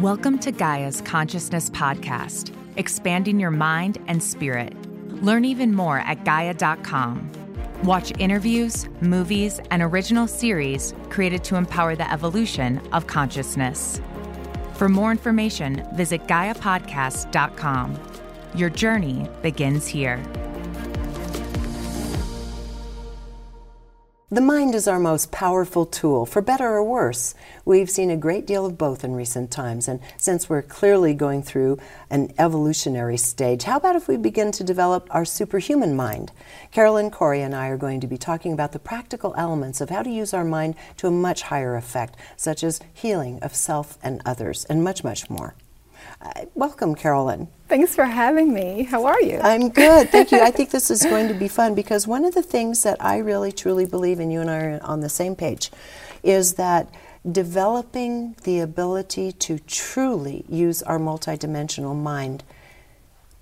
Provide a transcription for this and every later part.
Welcome to Gaia's Consciousness Podcast, expanding your mind and spirit. Learn even more at Gaia.com. Watch interviews, movies, and original series created to empower the evolution of consciousness. For more information, visit GaiaPodcast.com. Your journey begins here. The mind is our most powerful tool, for better or worse. We've seen a great deal of both in recent times, and since we're clearly going through an evolutionary stage, how about if we begin to develop our superhuman mind? Caroline Cory and I are going to be talking about the practical elements of how to use our mind to a much higher effect, such as healing of self and others, and much, much more. Welcome, Caroline. Thanks for having me. How are you? I'm good. Thank you. I think this is going to be fun because one of the things that I really truly believe, and you and I are on the same page, is that developing the ability to truly use our multidimensional mind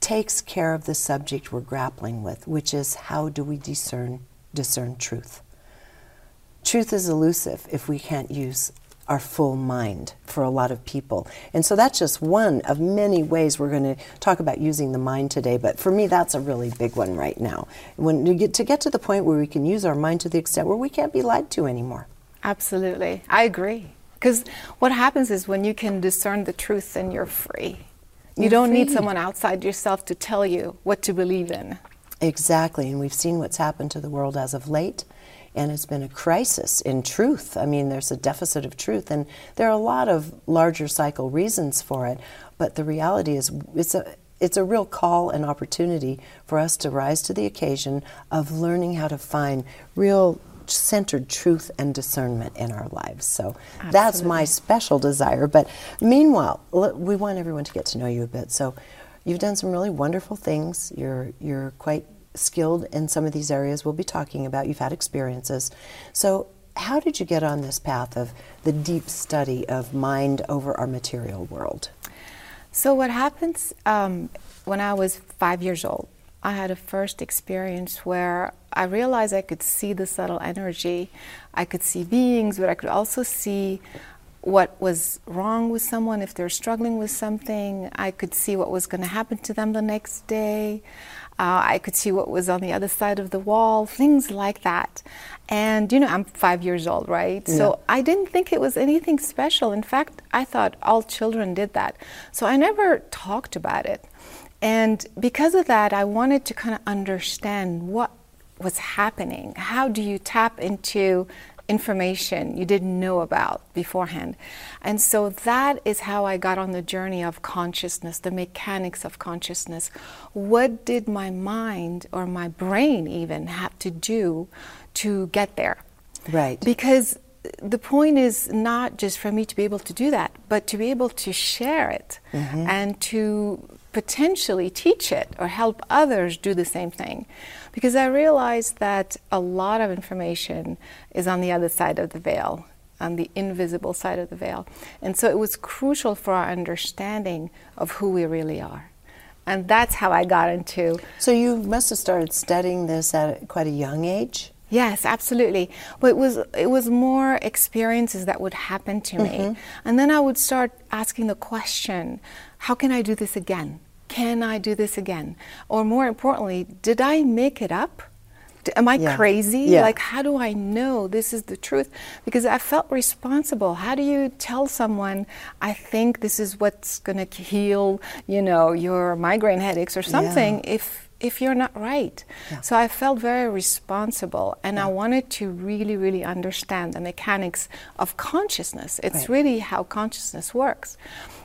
takes care of the subject we're grappling with, which is how do we discern discern truth. Truth is elusive if we can't use our full mind for a lot of people. And so that's just one of many ways we're going to talk about using the mind today. But for me, that's a really big one right now. When to get to, get to the point where we can use our mind to the extent where we can't be lied to anymore. Absolutely. I agree. Because what happens is when you can discern the truth, then you're free. You you're don't free. need someone outside yourself to tell you what to believe in. Exactly. And we've seen what's happened to the world as of late and it's been a crisis in truth. I mean, there's a deficit of truth, and there are a lot of larger cycle reasons for it. But the reality is, it's a it's a real call and opportunity for us to rise to the occasion of learning how to find real centered truth and discernment in our lives. So Absolutely. that's my special desire. But meanwhile, we want everyone to get to know you a bit. So you've done some really wonderful things. You're you're quite skilled in some of these areas we'll be talking about. You've had experiences. So, how did you get on this path of the deep study of mind over our material world? So, what happens um, when I was five years old, I had a first experience where I realized I could see the subtle energy. I could see beings, but I could also see what was wrong with someone if they're struggling with something. I could see what was going to happen to them the next day. Uh, I could see what was on the other side of the wall, things like that. And, you know, I'm five years old, right? Yeah. So I didn't think it was anything special. In fact, I thought all children did that. So I never talked about it. And because of that, I wanted to kind of understand what was happening. How do you tap into information you didn't know about beforehand. And so that is how I got on the journey of consciousness, the mechanics of consciousness. What did my mind or my brain even have to do to get there? Right. Because the point is not just for me to be able to do that, but to be able to share it mm-hmm. and to potentially teach it or help others do the same thing. Because I realized that a lot of information is on the other side of the veil, on the invisible side of the veil. And so it was crucial for our understanding of who we really are. And that's how I got into. So you must have started studying this at quite a young age? Yes, absolutely. But it was it was more experiences that would happen to mm-hmm. me, and then I would start asking the question, "How can I do this again? Can I do this again?" Or more importantly, did I make it up? Am I yeah. crazy? Yeah. Like, how do I know this is the truth? Because I felt responsible. How do you tell someone, I think this is what's going to heal, you know, your migraine headaches or something, yeah. if if you're not right. So I felt very responsible and. I wanted to really, really understand the mechanics of consciousness. It's right. really how consciousness works.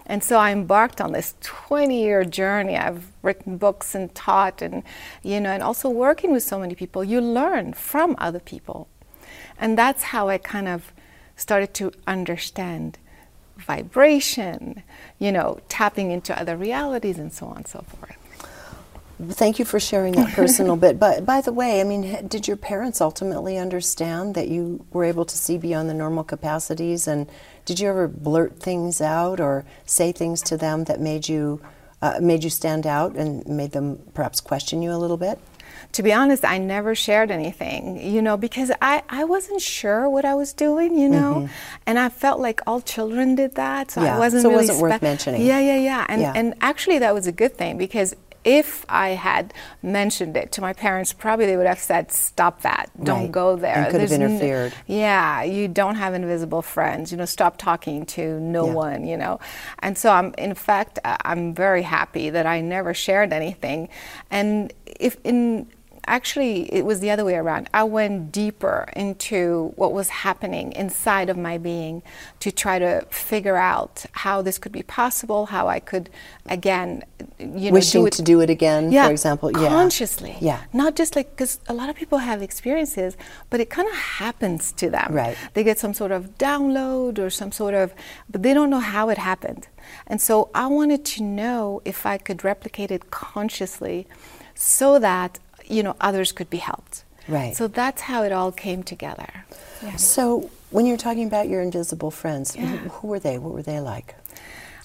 And so I embarked on this 20 year journey. I've written books and taught and, you know, and also working with so many people. You learn from other people. And that's how I kind of started to understand vibration, you know, tapping into other realities and so on and so forth. Thank you for sharing that personal bit. But by the way, I mean, did your parents ultimately understand that you were able to see beyond the normal capacities? And did you ever blurt things out or say things to them that made you uh, made you stand out and made them perhaps question you a little bit? to be honest, I never shared anything, you know, because I, I wasn't sure what I was doing, you know, mm-hmm. and I felt like all children did that, so yeah. I wasn't so really it wasn't worth mentioning. Yeah, yeah, yeah, and yeah. and actually that was a good thing because if I had mentioned it to my parents, probably they would have said, "Stop that! Don't right. go there." And could There's have interfered. N- yeah, you don't have invisible friends. You know, stop talking to no yeah. one. You know, and so I'm. In fact, uh, I'm very happy that I never shared anything, and if in actually it was the other way around. I went deeper into what was happening inside of my being to try to figure out how this could be possible, how I could again, you know, wishing do it, to do it again, yeah, for example, yeah, consciously, yeah, not just like because a lot of people have experiences, but it kind of happens to them. Right, they get some sort of download or some sort of, but they don't know how it happened. And so I wanted to know if I could replicate it consciously so that you know others could be helped. Right. So that's how it all came together. Yeah. So when you're talking about your invisible friends, yeah. who, who, were they? What were they like?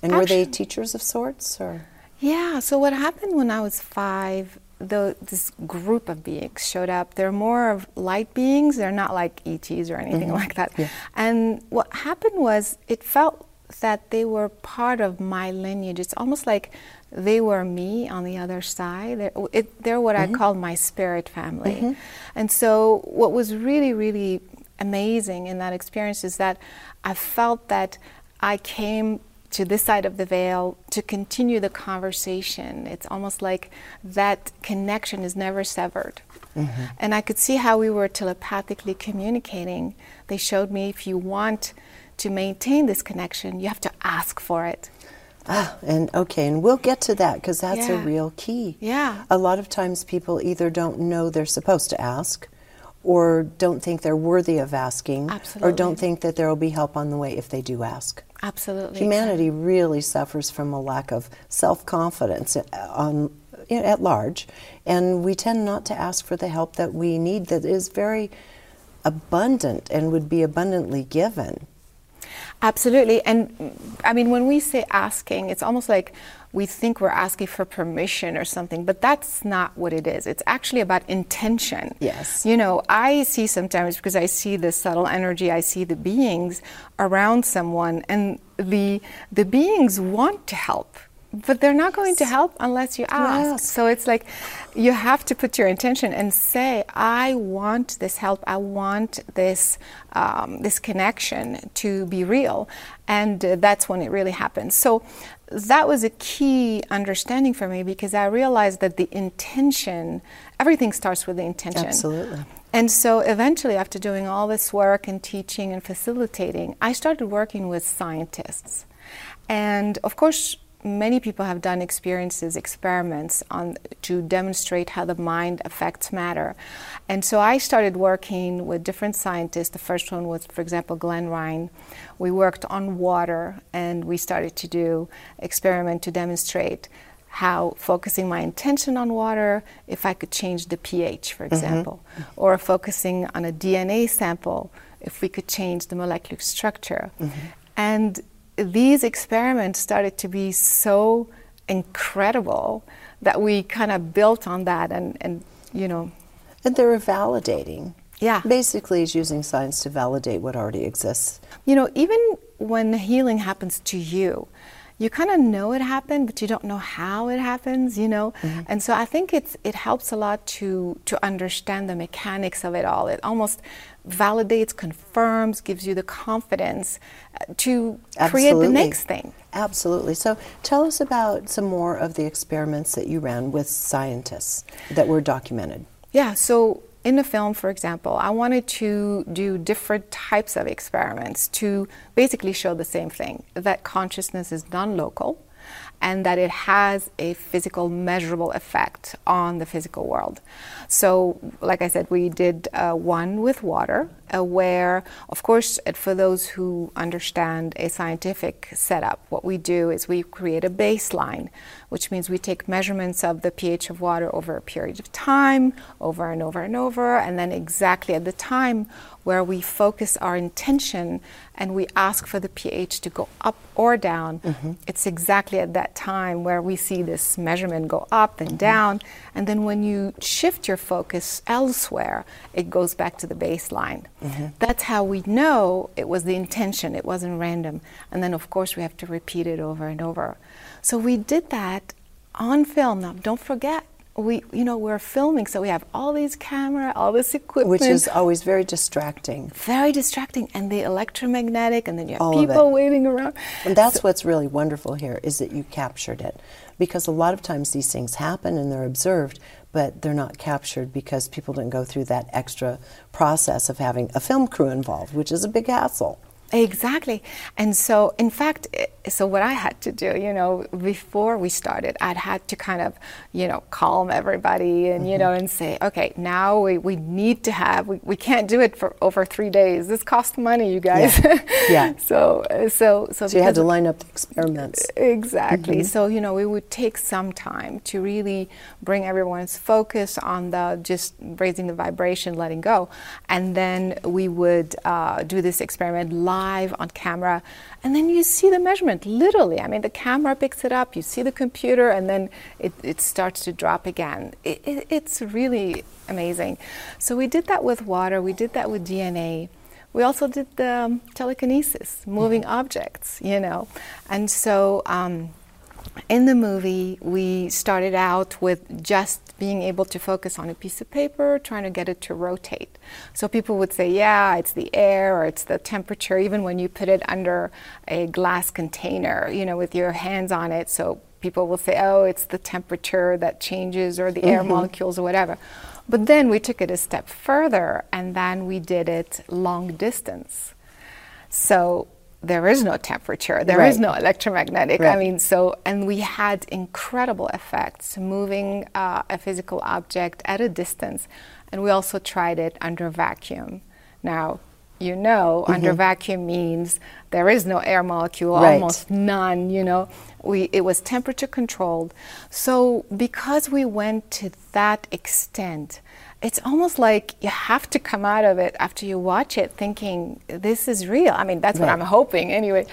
And Actually, were they teachers of sorts, or? Yeah. So what happened when I was five? The, this group of beings showed up. They're more of light beings. They're not like ETs or anything mm-hmm. like that. Yeah. And what happened was, it felt that they were part of my lineage. It's almost like they were me on the other side. They're, it, they're what mm-hmm. I call my spirit family. Mm-hmm. And so, what was really, really amazing in that experience is that I felt that I came to this side of the veil to continue the conversation. It's almost like that connection is never severed. Mm-hmm. And I could see how we were telepathically communicating. They showed me if you want to maintain this connection, you have to ask for it. Ah, and okay, and we'll get to that because that's yeah. a real key. Yeah. A lot of times people either don't know they're supposed to ask or don't think they're worthy of asking Absolutely. or don't think that there will be help on the way if they do ask. Absolutely. Humanity really suffers from a lack of self-confidence uh, on at large, and we tend not to ask for the help that we need that is very abundant and would be abundantly given. Absolutely. And I mean, when we say asking, it's almost like we think we're asking for permission or something, but that's not what it is. It's actually about intention. Yes. You know, I see sometimes because I see the subtle energy, I see the beings around someone, and the the beings want to help but they're not going to help unless you ask. Yes. So it's like you have to put your intention and say, "I want this help. I want this um, this connection to be real," and uh, that's when it really happens. So that was a key understanding for me because I realized that the intention, everything starts with the intention. Absolutely. And so eventually, after doing all this work and teaching and facilitating, I started working with scientists. And of course, many people have done experiences, experiments on to demonstrate how the mind affects matter. And so I started working with different scientists. The first one was, for example, Glen Rein. We worked on water, and we started to do experiment to demonstrate how focusing my intention on water, if I could change the pH, for mm-hmm. example, mm-hmm. or focusing on a DNA sample, if we could change the molecular structure. Mm-hmm. And these experiments started to be so incredible that we kind of built on that and, and you know. And they were validating. Yeah. Basically, is using science to validate what already exists. You know, even when healing happens to you, you kind of know it happened, but you don't know how it happens, you know. Mm-hmm. And so I think it's it helps a lot to to understand the mechanics of it all. It almost validates, confirms, gives you the confidence uh, to Absolutely. create the next thing. Absolutely. So tell us about some more of the experiments that you ran with scientists that were documented. Yeah, so in the film, for example, I wanted to do different types of experiments to basically show the same thing that consciousness is non local and that it has a physical, measurable effect on the physical world. So, like I said, we did uh, one with water, where, of course, for those who understand a scientific setup, what we do is we create a baseline, which means we take measurements of the pH of water over a period of time, over and over and over, and then exactly at the time where we focus our intention and we ask for the pH to go up or down, mm-hmm. it's exactly at that time where we see this measurement go up and down, and then when you shift your focus elsewhere, it goes back to the baseline. Mm-hmm. That's how we know it was the intention, it wasn't random. And then, of course, we have to repeat it over and over. So we did that on film. Now, don't forget, we you know we're filming so we have all these camera all this equipment Which is always very distracting. very distracting and the electromagnetic and then you have All people waiting around And that's what's really wonderful here is that you captured it. Because a lot of times these things happen and they're observed, but they're not captured because people didn't go through that extra process of having a film crew involved, which is a big hassle. Exactly. And so, in fact, so what I had to do, you know, before we started, I'd had to kind of, you know, calm everybody and, you know, Mm-hmm. and say, okay, now we, we need to have, we, we can't do it for over three days. This costs money, you guys. Yeah. Yeah. so, uh, so, so, So you had to line up the experiments. Exactly. Mm-hmm. So, you know, we would take some time to really bring everyone's focus on the just raising the vibration, letting go. And then we would uh, do this experiment live on camera. And then you see the measurement literally. I mean, the camera picks it up, you see the computer, and then it, it starts to drop again. It, it, it's really amazing. So, we did that with water, we did that with DNA. We also did the um, telekinesis, moving objects, you know. And so um, in the movie, we started out with just being able to focus on a piece of paper, trying to get it to rotate. So people would say, yeah, it's the air or it's the temperature, even when you put it under a glass container, you know, with your hands on it. So people will say, oh, it's the temperature that changes or the air mm-hmm. molecules or whatever. But then we took it a step further and then we did it long distance. So there is no temperature, there is Right. no electromagnetic. I mean, so, and we had incredible effects moving uh, a physical object at a distance. And we also tried it under vacuum. Now, you know, under vacuum means there is no air molecule, Right. almost none, you know. We, it was temperature controlled. So, because we went to that extent, it's almost like you have to come out of it after you watch it thinking, this is real. I mean, that's what I'm hoping anyway.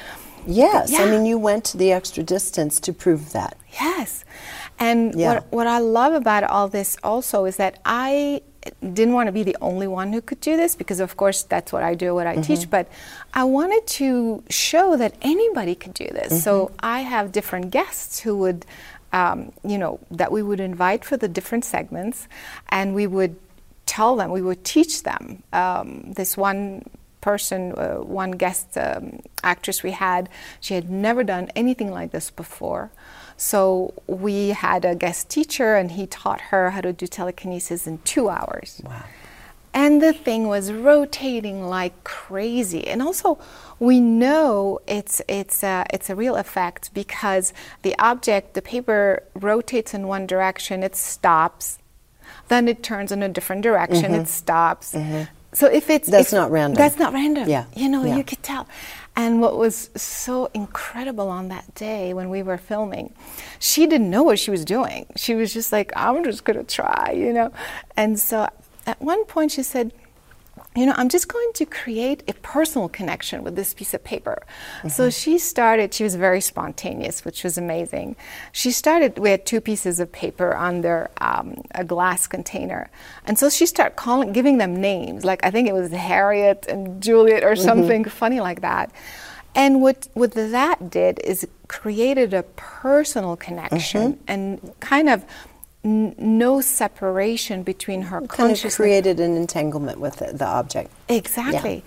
Yes, yeah. I mean, you went to the extra distance to prove that. Yes. And Yeah. what, what I love about all this also is that I didn't want to be the only one who could do this because, of course, that's what I do, what I teach, mm-hmm. but I wanted to show that anybody could do this. So mm-hmm. I have different guests who would. Um, you know, that we would invite for the different segments, and we would tell them, we would teach them. Um, this one person, uh, one guest um, actress we had, she had never done anything like this before. So we had a guest teacher, and he taught her how to do telekinesis in two hours. Wow. And the thing was rotating like crazy. And also, we know it's, it's, a, it's a real effect because the object, the paper, rotates in one direction, it stops, then it turns in a different direction, it stops. So if it's Mm-hmm. That's if- not random. That's not random. Yeah, You know, yeah. you could tell. And what was so incredible on that day when we were filming, she didn't know what she was doing. She was just like, I'm just going to try, you know. And so at one point she said, you know, I'm just going to create a personal connection with this piece of paper. So mm-hmm. she started, she was very spontaneous, which was amazing. She started, we had two pieces of paper under um, a glass container. And so she started calling, giving them names. Like I think it was Harriet and Juliet or mm-hmm. something funny like that. And what, what that did is created a personal connection uh-huh. and kind of n- no separation between her Kind of created an entanglement with the, the object. Exactly.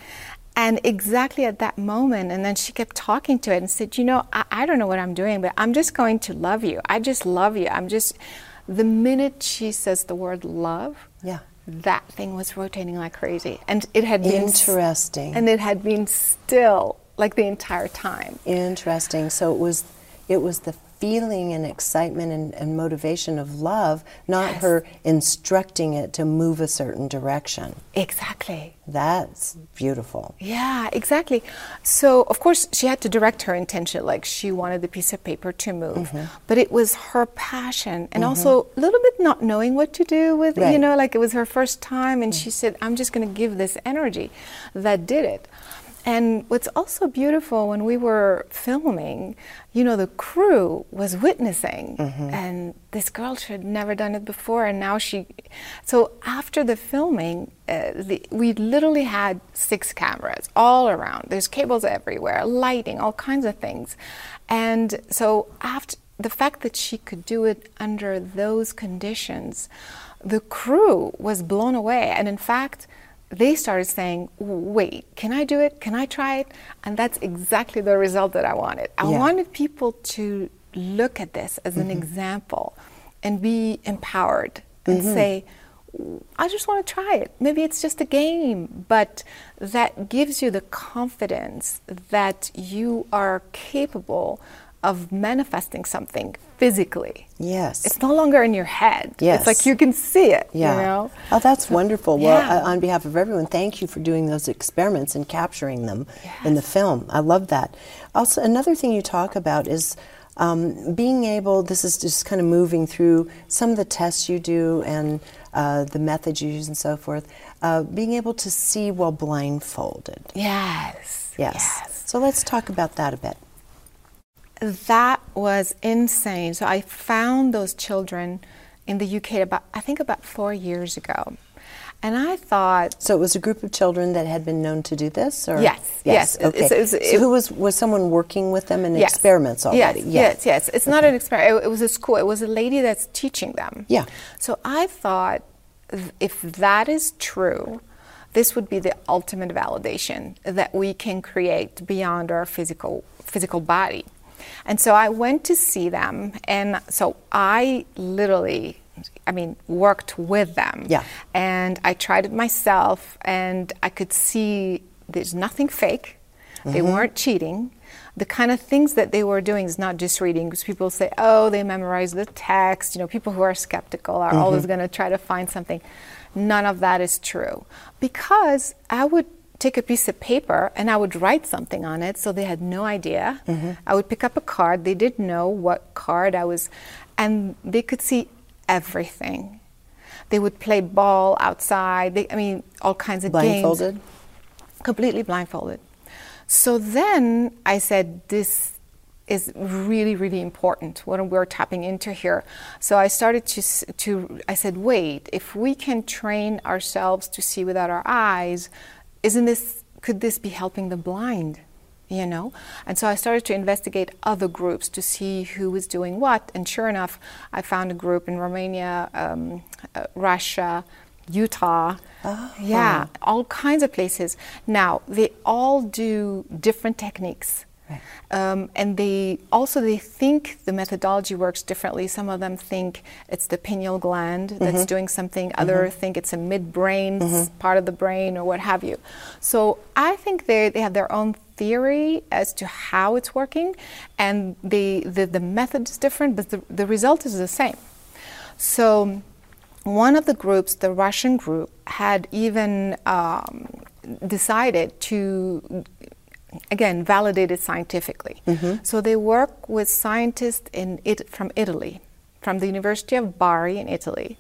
And exactly at that moment, and then she kept talking to it and said, You know, I, I don't know what I'm doing, but I'm just going to love you. I just love you. I'm just, the minute she says the word love, Yeah. that thing was rotating like crazy. And it had been. Interesting. And it had been still like the entire time. Interesting. So it was, it was the feeling and excitement and, and motivation of love, not Yes. her instructing it to move a certain direction. Exactly. That's beautiful. Yeah, exactly. So, of course, she had to direct her intention, like she wanted the piece of paper to move. Mm-hmm. But it was her passion, and also a little bit not knowing what to do with, you Right. know, like it was her first time, and she said, I'm just going to give this energy that did it. And what's also beautiful when we were filming, you know, the crew was witnessing, and this girl she had never done it before, and now she. So after the filming, uh, the, we literally had six cameras all around. There's cables everywhere, lighting, all kinds of things, and so after the fact that she could do it under those conditions, the crew was blown away, and in fact they started saying, wait, can I do it? Can I try it? And that's exactly the result that I wanted. I Yeah. wanted people to look at this as an mm-hmm. example and be empowered and mm-hmm. say, I just want to try it. Maybe it's just a game, but that gives you the confidence that you are capable of manifesting something physically. Yes. It's no longer in your head. Yes. It's like you can see it, Yeah. you know? Oh, that's wonderful. Well, Yeah. uh, on behalf of everyone, thank you for doing those experiments and capturing them in the film. I love that. Also, another thing you talk about is um, being able, this is just kind of moving through some of the tests you do and uh, the methods you use and so forth, uh, being able to see while blindfolded. Yes. Yes. So let's talk about that a bit. That was insane. So I found those children in the UK about I think about 4 years ago. And I thought So it was a group of children that had been known to do this, or Yes, yes. It- Okay. it's- it's- so who was was someone working with them in yes. experiments already? Yes, Yeah. yes, yes. It's not an experiment. It, it was a school. It was a lady that's teaching them. Yeah. So I thought if that is true, this would be the ultimate validation that we can create beyond our physical physical body. And so I went to see them, and so I literally, I mean, worked with them. Yeah. And I tried it myself, and I could see there's nothing fake. They mm-hmm. weren't cheating. The kind of things that they were doing is not just reading, because people say, oh, they memorize the text. You know, people who are skeptical are always mm-hmm. going to try to find something. None of that is true. Because I would take a piece of paper and I would write something on it so they had no idea. Mm-hmm. I would pick up a card. They didn't know what card I was, and they could see everything. They would play ball outside. They, I mean, all kinds of Blindfolded? games. Blindfolded? Completely blindfolded. So then I said, this is really, really important what we're tapping into here. So I started to, to, I said, wait, if we can train ourselves to see without our eyes, isn't this, could this be helping the blind? You know? And so I started to investigate other groups to see who was doing what. And sure enough, I found a group in Romania, um, uh, Russia, Utah. Yeah, all kinds of places. Now, they all do different techniques. Um, and they also they think the methodology works differently. Some of them think it's the pineal gland that's doing something. Others think it's a midbrain s- part of the brain or what have you. So I think they they have their own theory as to how it's working, and the the, the method is different, but the, the result is the same. So one of the groups, the Russian group, had even um, decided to, again, validate it scientifically. Mm-hmm. So they work with scientists in it, from Italy, from the University of Bari in Italy.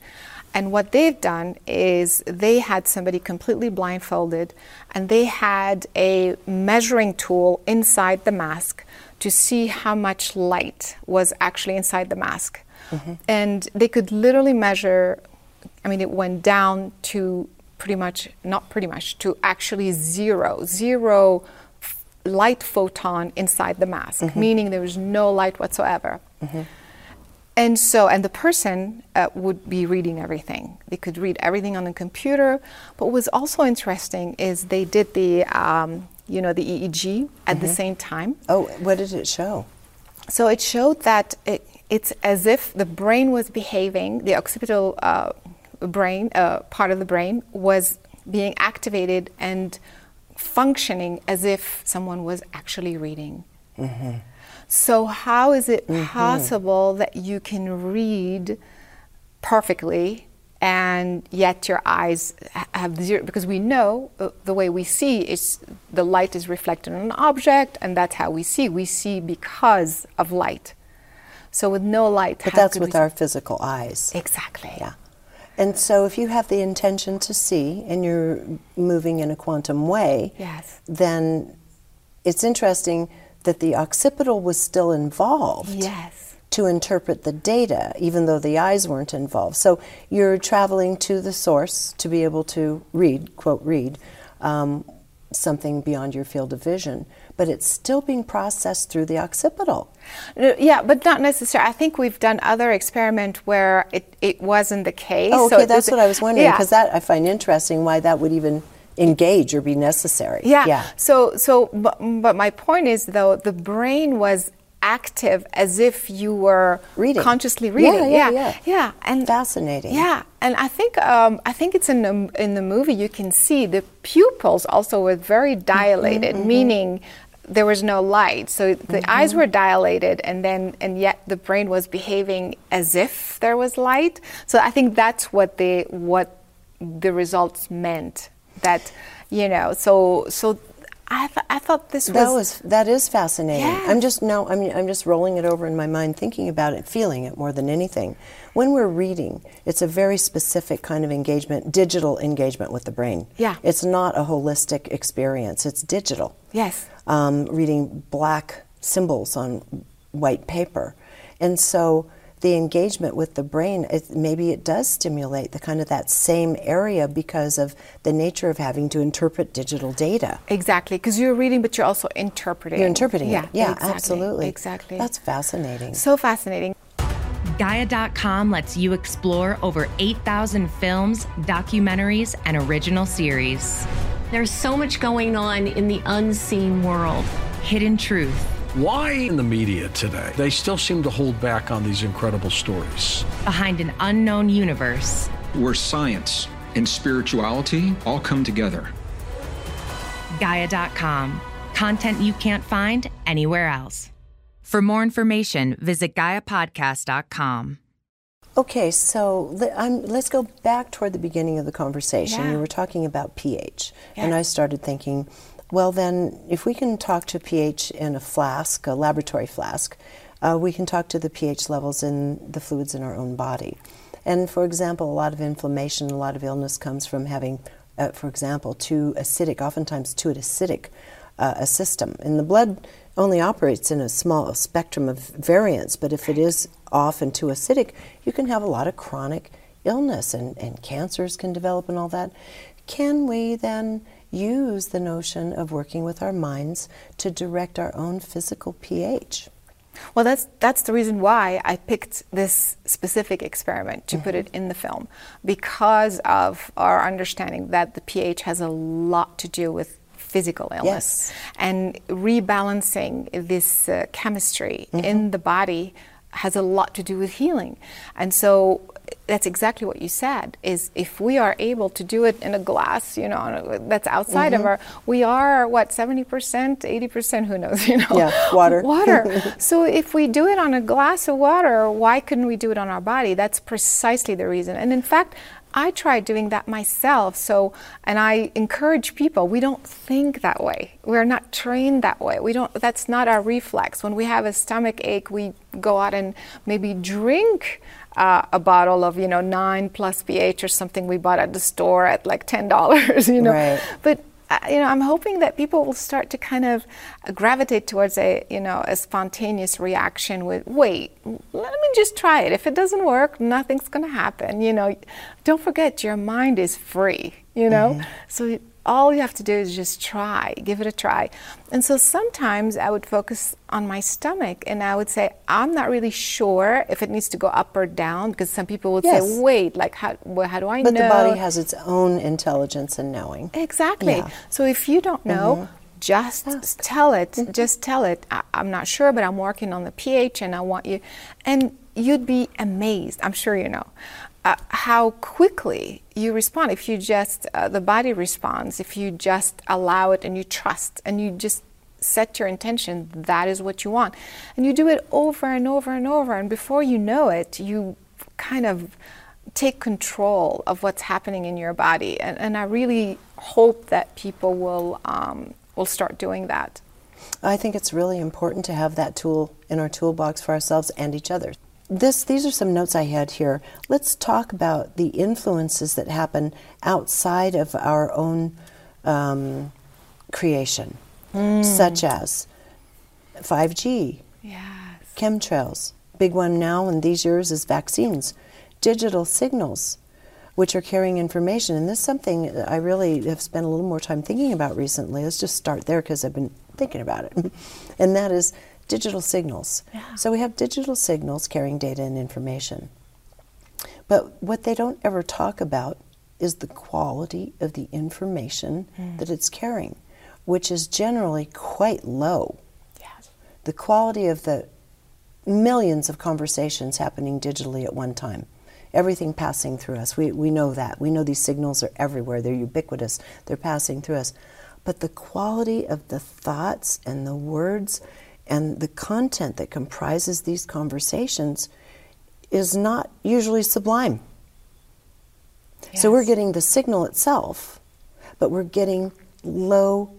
And what they've done is they had somebody completely blindfolded and they had a measuring tool inside the mask to see how much light was actually inside the mask. Mm-hmm. And they could literally measure, I mean, it went down to pretty much, not pretty much, to actually zero, zero light photon inside the mask, meaning there was no light whatsoever. And so, and the person uh, would be reading everything. They could read everything on the computer. But what was also interesting is they did the, um, you know, the EEG at the same time. Oh, what did it show? So it showed that it, it's as if the brain was behaving, the occipital uh, brain, uh, part of the brain, was being activated and functioning as if someone was actually reading. So, how is it possible that you can read perfectly and yet your eyes ha- have zero? Because we know uh, the way we see is the light is reflected on an object, and that's how we see. We see because of light. So, with no light, But that's with our physical eyes. exactly. Yeah. And so, if you have the intention to see and you're moving in a quantum way, Yes. then it's interesting that the occipital was still involved Yes. to interpret the data, even though the eyes weren't involved. So you're traveling to the source to be able to read, quote, read um, something beyond your field of vision, but it's still being processed through the occipital. Yeah, but not necessarily. I think we've done other experiment where it, it wasn't the case. Oh, okay, it that's what I was wondering yeah. because that I find interesting why that would even engage or be necessary. Yeah. yeah. So, so, but, but my point is though, the brain was active as if you were Reading. consciously Yeah, reading. yeah, yeah. yeah. And Fascinating. Yeah, and I think um, I think it's in the in the movie you can see the pupils also were very dilated, Mm-hmm, meaning there was no light. So the Mm-hmm. eyes were dilated, and then and yet the brain was behaving as if there was light. So I think that's what the what the results meant. That you know, so so. I, th- I thought this That was was that is fascinating. Yes. I'm just no, I'm I'm just rolling it over in my mind, thinking about it, feeling it more than anything. When we're reading, it's a very specific kind of engagement, digital engagement with the brain. Yeah. it's not a holistic experience. It's digital. yes. Um, reading black symbols on white paper, and so the engagement with the brain, it, maybe it does stimulate the kind of that same area because of the nature of having to interpret digital data. Exactly, because you're reading, but you're also interpreting. You're interpreting yeah, it. Yeah, exactly, absolutely. Exactly. That's fascinating. so fascinating. Gaia.com lets you explore over 8,000 films, documentaries, and original series. There's so much going on in the unseen world. Hidden truth, Why in the media today, they still seem to hold back on these incredible stories? behind an unknown universe. where science and spirituality all come together. Gaia.com. Content you can't find anywhere else. For more information, visit GaiaPodcast.com. Okay, so le- I'm, let's go back toward the beginning of the conversation. Yeah. We were talking about pH, and I started thinking, well, then, if we can talk to pH in a flask, a laboratory flask, uh, we can talk to the pH levels in the fluids in our own body. And for example, a lot of inflammation, a lot of illness comes from having, uh, for example, too acidic, oftentimes too acidic uh, a system. And the blood only operates in a small spectrum of variance, but if it is off and too acidic, you can have a lot of chronic illness and, and cancers can develop and all that. Can we then use the notion of working with our minds to direct our own physical pH? Well, that's that's the reason why I picked this specific experiment to put it in the film because of our understanding that the pH has a lot to do with physical illness Yes. and rebalancing this uh, chemistry in the body has a lot to do with healing. And so that's exactly what you said is if we are able to do it in a glass, you know, that's outside of mm-hmm. our we are what 70%, 80%, who knows, you know. Yeah, water. water. so if we do it on a glass of water, why couldn't we do it on our body? That's precisely the reason. And in fact, I tried doing that myself. So, and I encourage people, we don't think that way. We're not trained that way. We don't, that's not our reflex. When we have a stomach ache, we go out and maybe drink uh, a bottle of, you know, nine plus pH or something we bought at the store at like $10, you know. Right. But you know, I'm hoping that people will start to kind of gravitate towards a, you know, a spontaneous reaction with, wait, let me just try it. If it doesn't work, nothing's going to happen. You know, don't forget your mind is free. You know, mm-hmm. so all you have to do is just try, give it a try. And so sometimes I would focus on my stomach and I would say, I'm not really sure if it needs to go up or down because some people would Yes. say, wait, like how, well, how do I But know? But the body has its own intelligence and knowing. Exactly. Yeah. So if you don't mm-hmm. know, just Ask. tell it. Mm-hmm. Just tell it. I, I'm not sure, but I'm working on the pH, and I want you. And you'd be amazed. I'm sure you know uh, how quickly you respond if you just uh, the body responds if you just allow it and you trust and you just set your intention that is what you want and you do it over and over and over and before you know it you kind of take control of what's happening in your body. And, and I really hope that people will, um, will start doing that. I think it's really important to have that tool in our toolbox for ourselves and each other. This, these are some notes I had here. Let's talk about the influences that happen outside of our own um, creation, such as 5G, Yes. chemtrails. Big one now in these years is vaccines, digital signals, which are carrying information. And this is something I really have spent a little more time thinking about recently. Let's just start there because I've been thinking about it. and that is digital signals. So we have digital signals carrying data and information. But what they don't ever talk about is the quality of the information hmm. that it's carrying, which is generally quite low. Yes. The quality of the millions of conversations happening digitally at one time, everything passing through us. We, we know that. We know these signals are everywhere, they're ubiquitous, they're passing through us. But the quality of the thoughts and the words and the content that comprises these conversations is not usually sublime. So we're getting the signal itself, but we're getting low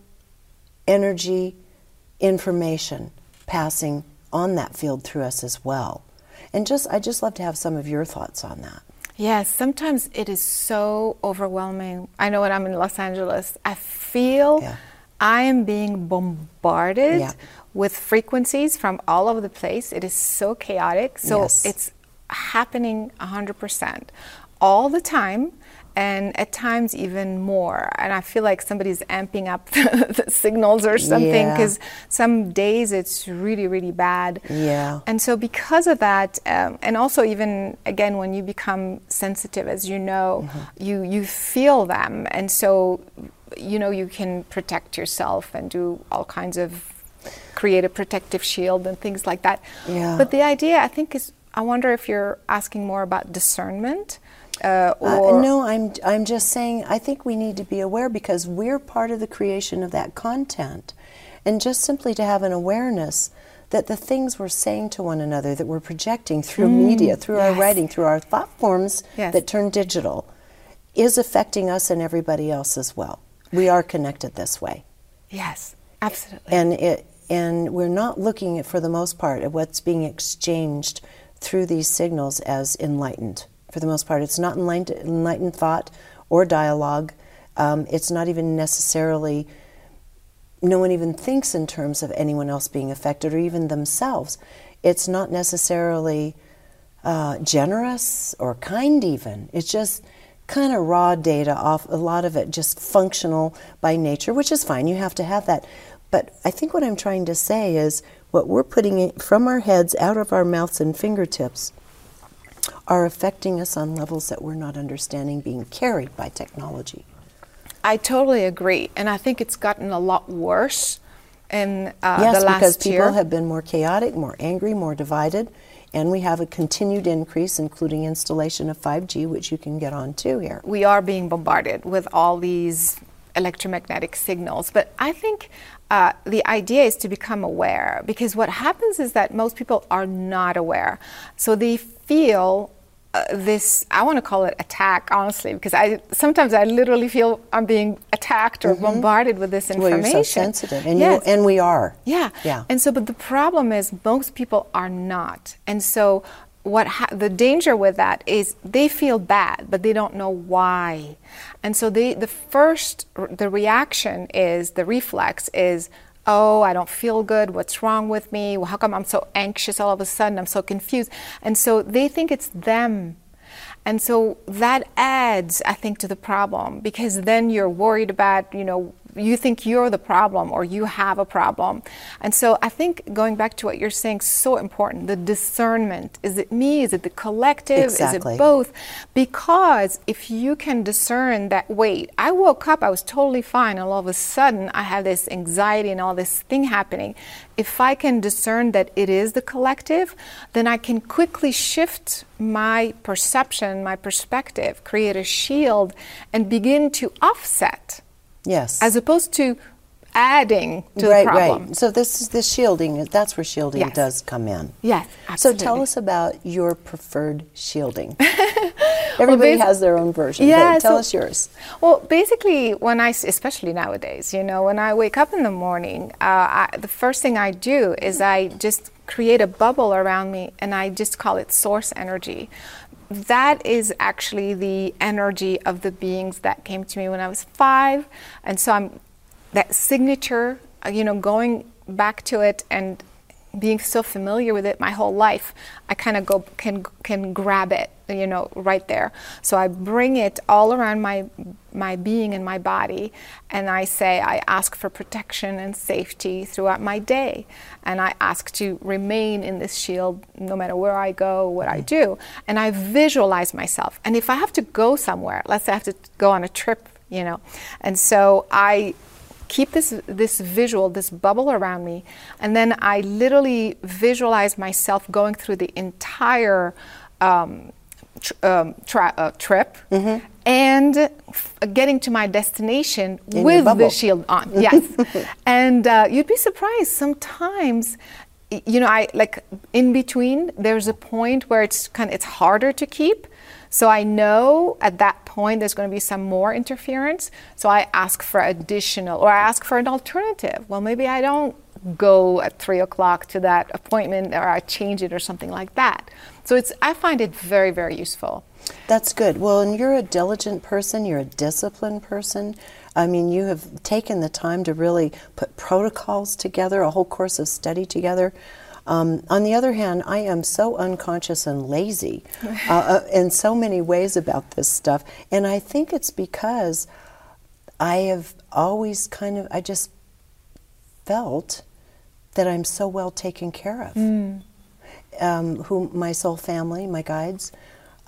energy information passing on that field through us as well. And just I just love to have some of your thoughts on that. Yes, sometimes it is so overwhelming. I know when I'm in Los Angeles, I feel Yeah. I am being bombarded Yeah. With frequencies from all over the place. It is so chaotic. So Yes. it's happening 100% all the time. And at times even more, and I feel like somebody's amping up the, signals or something Yeah. because some days it's really, really bad. Yeah. And so, because of that, um, and also even again, when you become sensitive, as you know, Mm-hmm. you you feel them, and so you know you can protect yourself and do all kinds of create a protective shield and things like that. Yeah. But the idea, I think, is I wonder if you're asking more about discernment. Uh, Uh, no, I'm I'm just saying I think we need to be aware because we're part of the creation of that content. And just simply to have an awareness that the things we're saying to one another that we're projecting through media, through our writing, through our thought forms Yes. that turn digital is affecting us and everybody else as well. We are connected this way. yes, absolutely. and it and we're not looking at for the most part at what's being exchanged through these signals as enlightened. For the most part it's not enlightened, enlightened thought or dialogue. Um, it's not even necessarily no one even thinks in terms of anyone else being affected or even themselves. It's not necessarily uh, generous or kind even. It's just kind of raw data off a lot of it just functional by nature which is fine. You have to have that but i think what i'm trying to say is what we're putting from our heads out of our mouths and fingertips are affecting us on levels that we're not understanding being carried by technology I totally agree, and I think it's gotten a lot worse in uh, yes, the last because people year. have been more chaotic, more angry, more divided, and we have a continued increase, including installation of 5G, which you can get on too here. we are being bombarded with all these electromagnetic signals. But I think uh, the idea is to become aware because what happens is that most people are not aware. So they feel. Uh, this I want to call it attack honestly because I sometimes I literally feel I'm being attacked or bombarded with this Mm-hmm. Well, information. you're so sensitive, and Yes. you and we are. Yeah. Yeah. And so, but the problem is most people are not. And so, what ha- the danger with that is they feel bad, but they don't know why. And so, they the first the reaction is the reflex is. Oh, I don't feel good. What's wrong with me? How come I'm so anxious all of a sudden? I'm so confused. And so they think it's them. And so that adds, I think, to the problem because then you're worried about, you know, you think you're the problem or you have a problem. And so I think going back to what you're saying, so important the discernment. Is it me? Is it the collective? Is it both? Because if you can discern that, wait, I woke up, I was totally fine, and all of a sudden I have this anxiety and all this thing happening. If I can discern that it is the collective, then I can quickly shift my perception, my perspective, create a shield, and begin to offset Yes. as opposed to adding to right, the problem. right. So this is this shielding. That's where shielding Yes. does come in. Yes, So tell us about your preferred shielding. Everybody basi- has their own version. Yeah, Hey, tell so- us yours. Well, basically, when I, especially nowadays, you know, when I wake up in the morning, uh, I, the first thing I do is I just create a bubble around me and I just call it source energy. That is actually the energy of the beings that came to me when I was five. And so I'm that signature, uh, you know, going back to it and being so familiar with it my whole life, I kind of go can can grab it, you know, right there. So I bring it all around my my being and my body, and I say I ask for protection and safety throughout my day, and I ask to remain in this shield no matter where I go, what I do, and I visualize myself. And if I have to go somewhere, let's say I have to go on a trip, you know, and so I keep this this visual this bubble around me and then i literally visualize myself going through the entire um, tr- um, tra- uh, trip Mm-hmm. and f- getting to my destination your with the shield on yes and uh, you'd be surprised sometimes you know i like in between there's a point where it's kind of it's harder to keep so I know at that point there's going to be some more interference. So I ask for additional, or I ask for an alternative. Well, maybe I don't go at three o'clock to that appointment, or I change it, or something like that. So it's I find it very very useful. That's good. Well, and you're a diligent person, you're a disciplined person. I mean, you have taken the time to really put protocols together, a whole course of study together. Um, on the other hand, I am so unconscious and lazy uh, uh, in so many ways about this stuff. And I think it's because I have always kind of, I just felt that I'm so well taken care of. Um, who my soul family, my guides,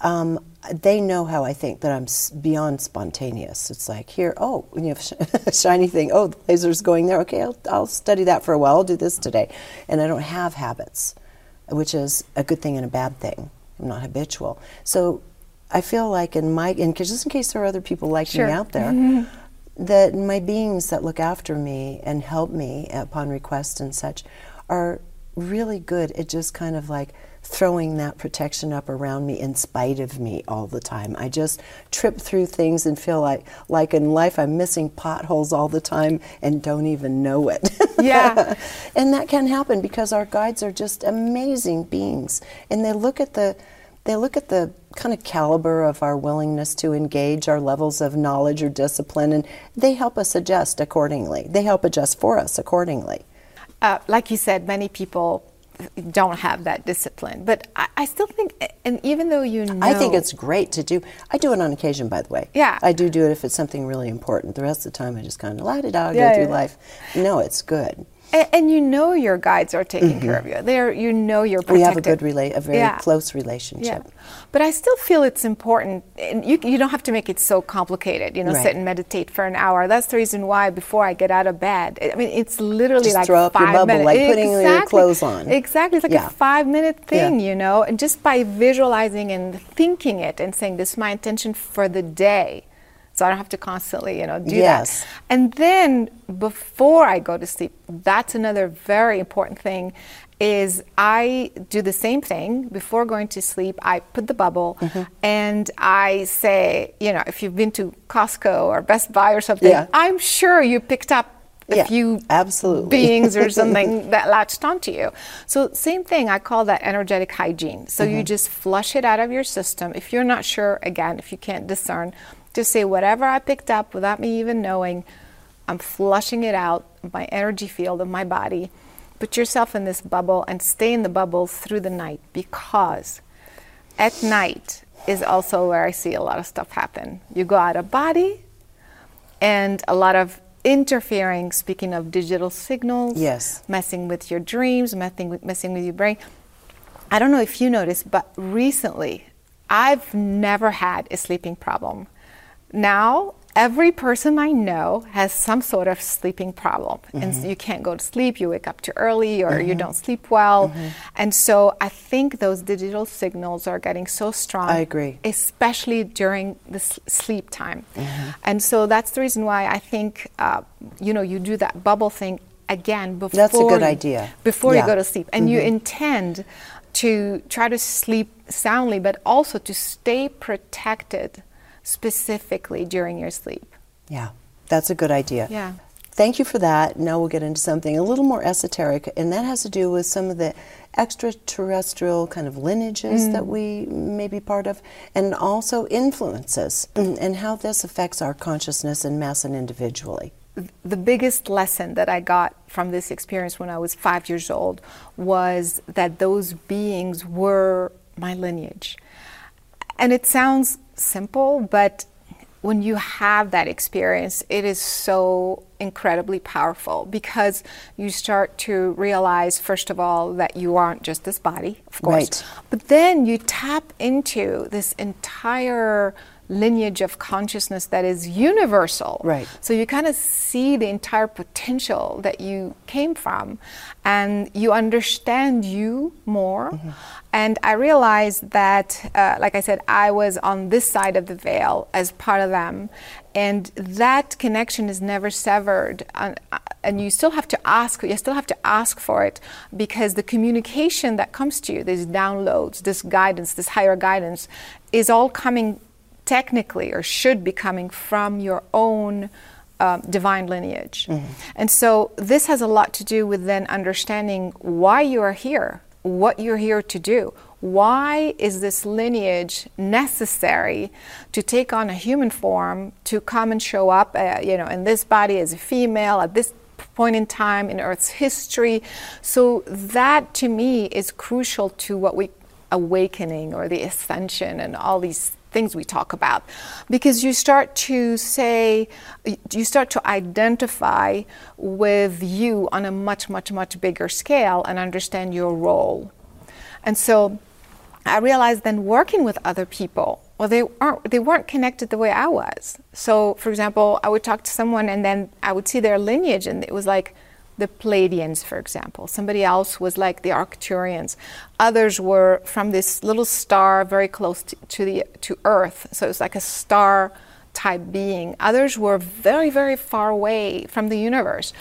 um, they know how I think that I'm beyond spontaneous. It's like here, oh, when you have a shiny thing, oh, the laser's going there. Okay, I'll, I'll study that for a while. I'll do this today, and I don't have habits, which is a good thing and a bad thing. I'm not habitual, so I feel like in my, and 'cause just in case there are other people like Sure. me out there, that my beings that look after me and help me upon request and such are really good at just kind of like throwing that protection up around me in spite of me all the time. I just trip through things and feel like like in life I'm missing potholes all the time and don't even know it. Yeah. and that can happen because our guides are just amazing beings and they look at the they look at the kind of caliber of our willingness to engage, our levels of knowledge or discipline, and they help us adjust accordingly. They help adjust for us accordingly. Uh, like you said, many people don't have that discipline, but I, I still think, and even though you know, I think it's great to do. I do it on occasion, by the way. Yeah. I do do it if it's something really important. The rest of the time, I just kind of let it out, Yeah, go through yeah. life. No, it's good. And, and you know your guides are taking mm-hmm. care of you. They're, you know, you're protected. We have a good rela- a very Yeah. close relationship. Yeah, but I still feel it's important. And you, you don't have to make it so complicated. You know, Right. sit and meditate for an hour. That's the reason why before I get out of bed, I mean, it's literally Just like throw up your five bubble, minutes. like putting your Exactly. clothes on. Exactly, it's like Yeah. a five-minute thing. Yeah. You know, and just by visualizing and thinking it and saying, "This is my intention for the day." So I don't have to constantly, you know, do Yes. that. And then before I go to sleep, that's another very important thing is I do the same thing before going to sleep. I put the bubble Mm-hmm. and I say, you know, if you've been to Costco or Best Buy or something, Yeah. I'm sure you picked up a Yeah, few absolutely. beings or something that latched onto you. So same thing, I call that energetic hygiene. So Mm-hmm. you just flush it out of your system. If you're not sure, again, if you can't discern, just say whatever I picked up without me even knowing, I'm flushing it out of my energy field of my body. Put yourself in this bubble and stay in the bubble through the night because at night is also where I see a lot of stuff happen. You go out of body and a lot of interfering, speaking of digital signals, Yes. messing with your dreams, messing with, messing with your brain. I don't know if you noticed, but recently I've never had a sleeping problem. Now, every person I know has some sort of sleeping problem. And so you can't go to sleep, you wake up too early, or you mm-hmm. don't sleep well. Mm-hmm. And so I think those digital signals are getting so strong. I agree. Especially during the sleep time. And so that's the reason why I think, uh, you know, you do that bubble thing again before That's a good idea. before Yeah. you go to sleep and you intend to try to sleep soundly, but also to stay protected specifically during your sleep. Yeah, that's a good idea. Yeah. Thank you for that. Now we'll get into something a little more esoteric, and that has to do with some of the extraterrestrial kind of lineages that mm. we may be part of, and also influences, and how this affects our consciousness and mass and individually. the biggest lesson that I got from this experience when I was five years old was that those beings were my lineage. And it sounds simple, but when you have that experience, it is so incredibly powerful because you start to realize, first of all, that you aren't just this body, of course, Right. but then you tap into this entire lineage of consciousness that is universal. Right. So you kind of see the entire potential that you came from and you understand you more. Mm-hmm. And I realized that, uh, like I said, I was on this side of the veil as part of them. And that connection is never severed. And, and you still have to ask, you still have to ask for it because the communication that comes to you, these downloads, this guidance, this higher guidance, is all coming technically or should be coming from your own um, divine lineage. And so this has a lot to do with then understanding why you are here, what you're here to do. Why is this lineage necessary to take on a human form, to come and show up, uh, you know, in this body as a female at this point in time in Earth's history? So that to me is crucial to what we awakening or the ascension and all these things we talk about. Because you start to say you start to identify with you on a much much much bigger scale and understand your role. And so i realized then working with other people well they aren't they weren't connected the way i was. So for example i would talk to someone and then i would see their lineage and it was like the Pleiadians, for example. Somebody else was like the Arcturians. Others were from this little star very close to, to the to Earth, so it's like a star type being. Others were very, very far away from the universe.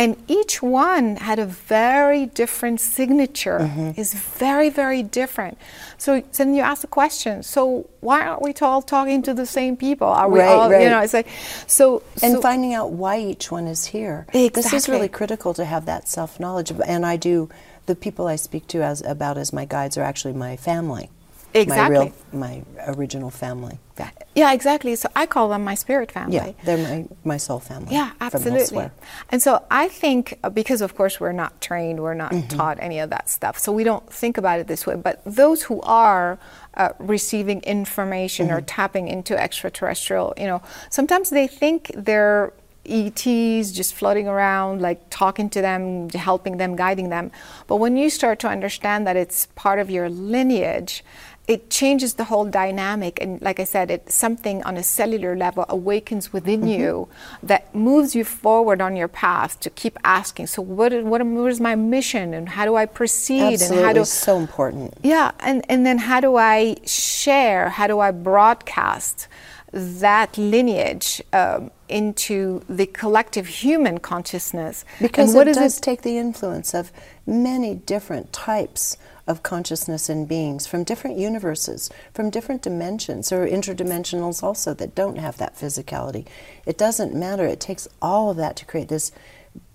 And each one had a very different signature, mm-hmm. is very, very different. So, so then you ask the question, so why aren't we all talking to the same people? Are we Right, all, right. you know, it's like, so. and so- finding out why each one is here. Exactly. This is really critical to have that self knowledge. And I do. The people I speak to as about as my guides are actually my family. My Exactly. real, my original family. Yeah, Yeah, exactly. So I call them my spirit family. yeah, they're my my soul family. Yeah, absolutely. And so I think uh, because of course we're not trained, we're not Mm-hmm. taught any of that stuff, so we don't think about it this way. But those who are uh, receiving information or Mm-hmm. tapping into extraterrestrial, you know, sometimes they think they're ETs just floating around, like talking to them, helping them, guiding them. But when you start to understand that it's part of your lineage, it changes the whole dynamic. And like I said, it's something on a cellular level awakens within Mm-hmm. you that moves you forward on your path to keep asking. So, what, is- what, is my mission and how do I proceed? Absolutely, And how do, so important. yeah, and, and then how do I share, how do I broadcast that lineage um, into the collective human consciousness? Because and what it does take the influence of many different types of consciousness and beings from different universes, from different dimensions. Are interdimensionals also that don't have that physicality. It doesn't matter. It takes all of that to create this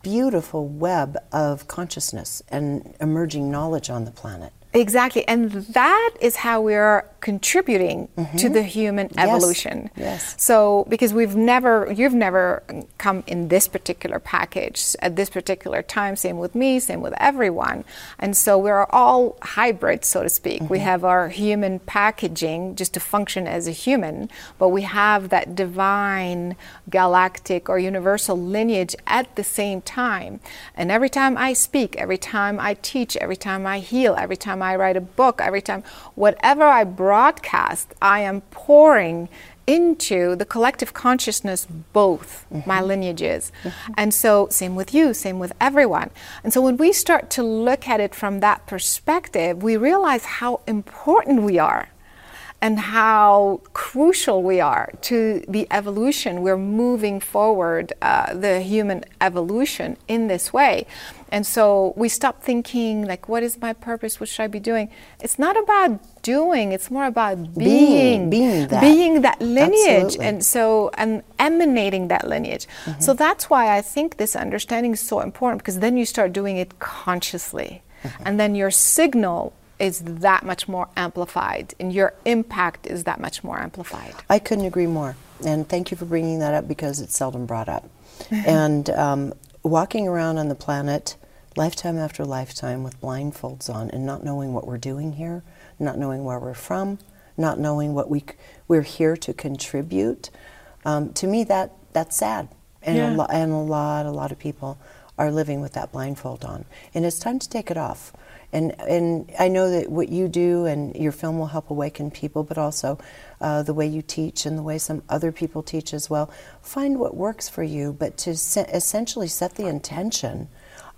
beautiful web of consciousness and emerging knowledge on the planet. Exactly, and that is how we are contributing to the human Mm-hmm. Yes, evolution. yes. So, because we've never, you've never come in this particular package at this particular time. Same with me. Same with everyone. And so we're all hybrids, so to speak. We Mm-hmm. have our human packaging just to function as a human, but we have that divine, galactic, or universal lineage at the same time. And every time I speak, every time I teach, every time I heal, every time I write a book, every time, whatever I broadcast, I am pouring into the collective consciousness both my lineages. And so, same with you, same with everyone. And so, when we start to look at it from that perspective, we realize how important we are. and how crucial we are to the evolution. We're moving forward uh, the human evolution in this way. And so we stop thinking, like, what is my purpose? What should I be doing? It's not about doing, it's more about being, Being, being that. being that lineage. Absolutely. And so, and emanating that lineage. Mm-hmm. So that's why I think this understanding is so important because then you start doing it consciously. Mm-hmm. And then your signal is that much more amplified and your impact is that much more amplified. I couldn't agree more. And thank you for bringing that up because it's seldom brought up. and um, walking around on the planet, lifetime after lifetime, with blindfolds on and not knowing what we're doing here, not knowing where we're from, not knowing what we we're here to contribute. Um, to me, that that's sad, and Yeah. a lo- and a lot, a lot of people are living with that blindfold on, and it's time to take it off. And and I know that what you do and your film will help awaken people, but also uh, the way you teach and the way some other people teach as well. Find what works for you, but to se- essentially set the intention.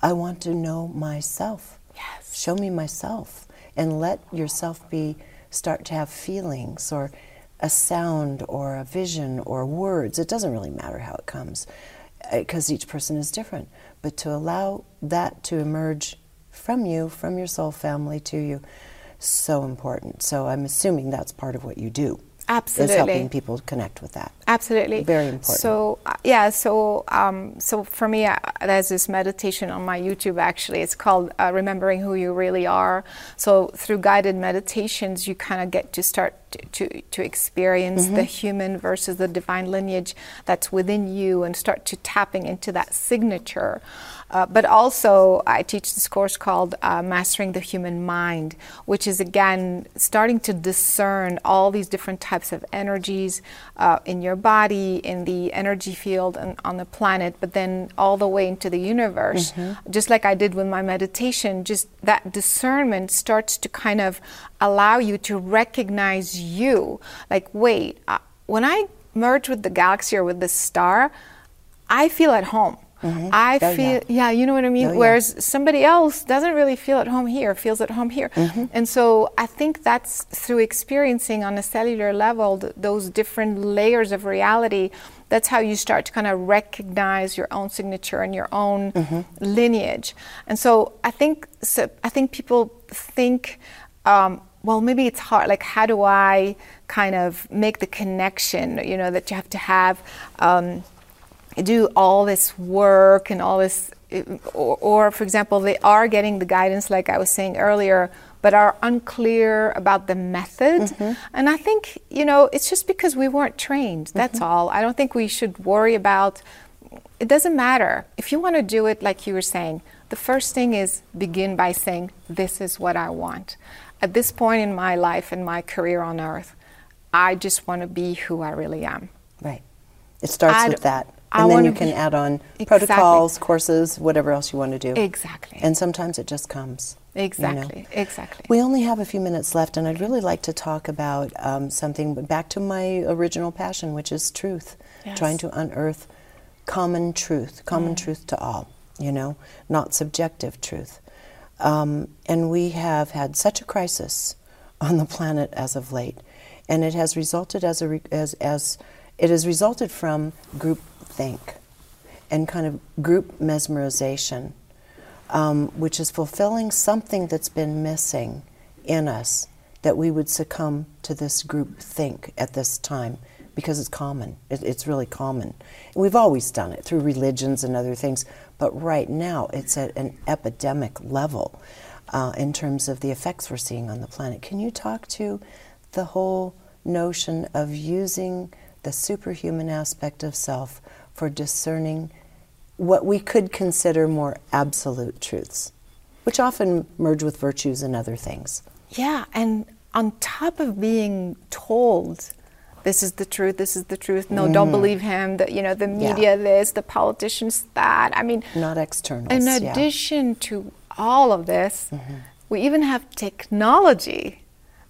I want to know myself. Yes. Show me myself, and let yourself be start to have feelings or a sound or a vision or words. It doesn't really matter how it comes, eh, because each person is different. But to allow that to emerge from you, from your soul family to you, so important. So I'm assuming that's part of what you do. Absolutely. Is helping people connect with that. Absolutely. Very important. So uh, yeah, so um, so for me, uh, there's this meditation on my YouTube. Actually, it's called uh, "Remembering Who You Really Are." So through guided meditations, you kind of get to start to to, to experience the human versus the divine lineage that's within you, and start to tapping into that signature. Uh, but also, I teach this course called uh, Mastering the Human Mind, which is again starting to discern all these different types of energies uh, in your body, in the energy field, and on the planet, but then all the way into the universe. Just like I did with my meditation, just that discernment starts to kind of allow you to recognize you. Like, wait, uh, when I merge with the galaxy or with the star, I feel at home. I Oh, feel, yeah. you know what I mean? Oh. Whereas somebody else doesn't really feel at home here, feels at home here. Mm-hmm. And so I think that's through experiencing on a cellular level th- those different layers of reality. That's how you start to kind of recognize your own signature and your own Mm-hmm. lineage. And so I think so I think people think, um, well, maybe it's hard. Like, how do I kind of make the connection? You know, that you have to have. Um, do all this work and all this, or, or for example, they are getting the guidance, like I was saying earlier, but are unclear about the method. Mm-hmm. And I think, you know, it's just because we weren't trained. That's mm-hmm. all. I don't think we should worry about. It doesn't matter. If you want to do it, like you were saying, the first thing is begin by saying, This is what I want. At this point in my life and my career on earth, I just want to be who I really am. Right. It starts I with that. And then you can add on Exactly. protocols, courses, whatever else you want to do. Exactly. And sometimes it just comes. you know. Exactly, exactly. We only have a few minutes left, and I'd really like to talk about um, something back to my original passion, which is truth. Yes. Trying to unearth common truth, common truth to all, you know, not subjective truth. Um, and we have had such a crisis on the planet as of late, and it has resulted as a re- as as it has resulted from group think and kind of group mesmerization, um, which is fulfilling something that's been missing in us that we would succumb to this group think at this time because it's common. It, it's really common. We've always done it through religions and other things, but right now it's at an epidemic level uh, in terms of the effects we're seeing on the planet. Can you talk to the whole notion of using the superhuman aspect of self for discerning what we could consider more absolute truths, which often merge with virtues and other things? Yeah, and on top of being told this is the truth, this is the truth, no, don't believe him, the, you know, the Mm-hmm. Yeah. media this, the politicians that. I mean, Not externals. in yeah. Mm-hmm. addition to all of this, we even have technology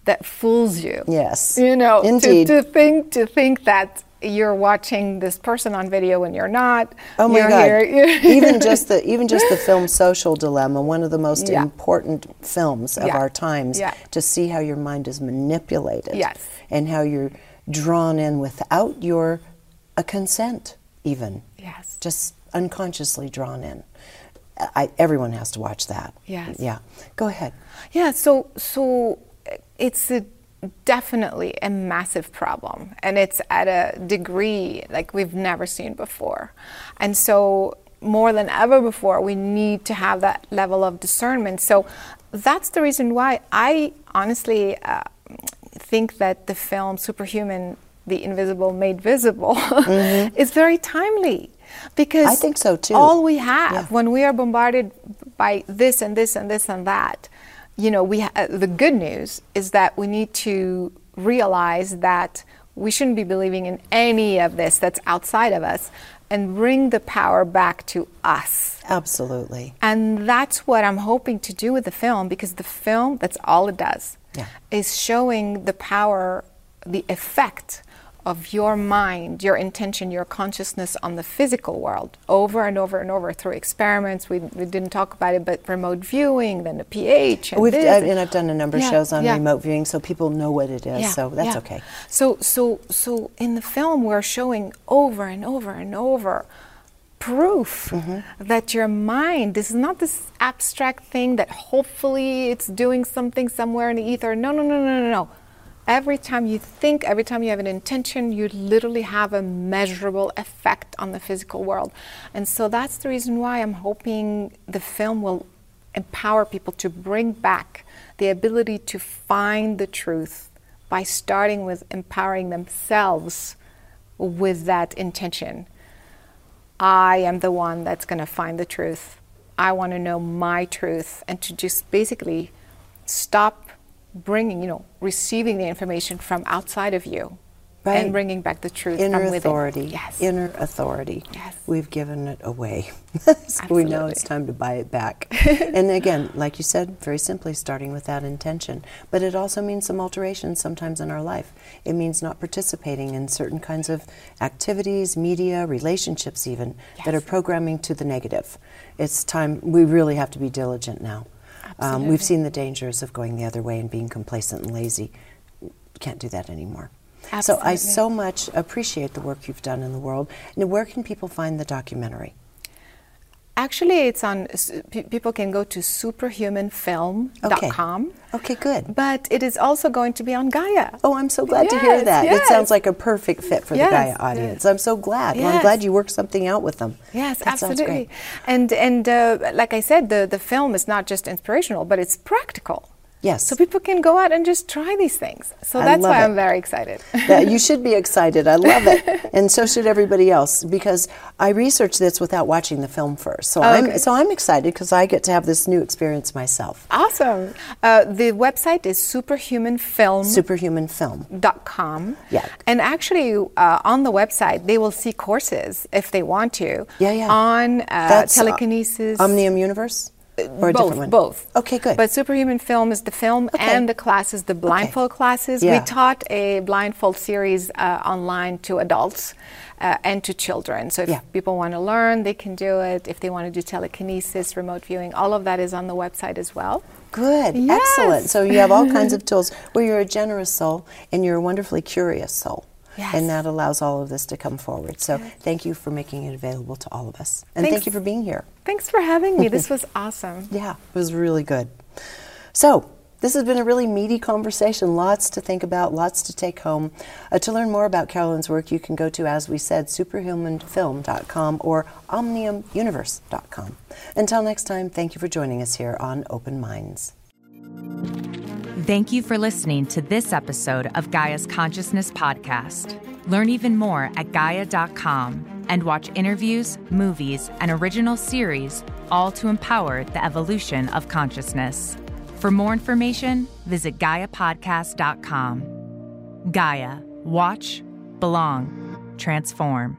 that fools you. Yes. You know, to, Indeed. to think to think that you're watching this person on video when you're not. Oh my God! even just the even just the film Social Dilemma, one of the most Yeah. important films of Yeah. our times, Yeah. to see how your mind is manipulated, Yes. and how you're drawn in without your a consent, even Yes. just unconsciously drawn in. I, everyone has to watch that. Yes. Yeah. Go ahead. Yeah, so so it's a, definitely a massive problem, and it's at a degree like we've never seen before, and so more than ever before, we need to have that level of discernment. So that's the reason why I honestly uh, think that the film Superhuman: The Invisible Made Visible is very timely. Because I think so, too. All we have Yeah. when we are bombarded by this and this and this and that, you know, we ha- uh, the good news is that we need to realize that we shouldn't be believing in any of this that's outside of us and bring the power back to us. Absolutely. And that's what I'm hoping to do with the film because the film, that's all it does, Yeah. is showing the power, the effect of your mind, your intention, your consciousness on the physical world over and over and over through experiments. We, we didn't talk about it, but remote viewing, then the pH. And We've this. uh, and I've done a number of shows on yeah. remote viewing, so people know what it is. so that's yeah. okay. So, so, so in the film, we're showing over and over and over proof Mm-hmm. that your mind this is not this abstract thing that hopefully it's doing something somewhere in the ether. No, no, no, no, no, no. Every time you think, every time you have an intention, you literally have a measurable effect on the physical world. And so that's the reason why I'm hoping the film will empower people to bring back the ability to find the truth by starting with empowering themselves with that intention. I am the one that's going to find the truth. I want to know my truth and to just basically stop bringing, you know, receiving the information from outside of you Right. and bringing back the truth Inner from within. authority. Yes. Inner authority. Yes. We've given it away. so we know it's time to buy it back. and again, like you said, very simply starting with that intention. But it also means some alterations sometimes in our life. It means not participating in certain kinds of activities, media, relationships, even that are programming to the negative. It's time, we really have to be diligent now. Um, we've seen the dangers of going the other way and being complacent and lazy. Can't do that anymore. So I so much appreciate the work you've done in the world. And where can people find the documentary? Actually, it's on, people can go to superhumanfilm.com. Okay, okay, good. But it is also going to be on Gaia. Oh, I'm so glad to hear Yes, that. It sounds like a perfect fit for Yes, the Gaia yes. audience. I'm so glad. Well, I'm glad you worked something out with them. Yes, that Sounds absolutely. great. And and uh, like I said, the the film is not just inspirational, but it's practical. Yes. So people can go out and just try these things. So that's why it. I'm very excited. that you should be excited. I love it, and so should everybody else because I researched this without watching the film first. So I'm Okay. so I'm excited because I get to have this new experience myself. awesome. Uh, the website is superhumanfilm. superhumanfilm.com. Yeah. And actually, uh, on the website, they will see courses if they want to. Yeah, yeah. On uh, uh, telekinesis. Omnium Universe, or both, both. Okay, good. But Superhuman Film is the film Okay. and the classes, the blindfold classes. Yeah. We taught a blindfold series uh, online to adults uh, and to children. So if Yeah. people want to learn, they can do it. If they want to do telekinesis, remote viewing, all of that is on the website as well. Good, Yes. excellent. So you have all kinds of tools where you're a generous soul and you're a wonderfully curious soul. Yes. And that allows all of this to come forward. So thank you for making it available to all of us. And thank you for being here. Thanks for having me. This was awesome. Yeah, it was really good. So, this has been a really meaty conversation. Lots to think about, lots to take home. Uh, to learn more about Caroline's work, you can go to, as we said, superhumanfilm.com or omniumuniverse.com. Until next time, thank you for joining us here on Open Minds. Thank you for listening to this episode of Gaia's Consciousness Podcast. Learn even more at Gaia.com and watch interviews, movies, and original series, all to empower the evolution of consciousness. For more information, visit GaiaPodcast.com. Gaia, watch, belong, transform.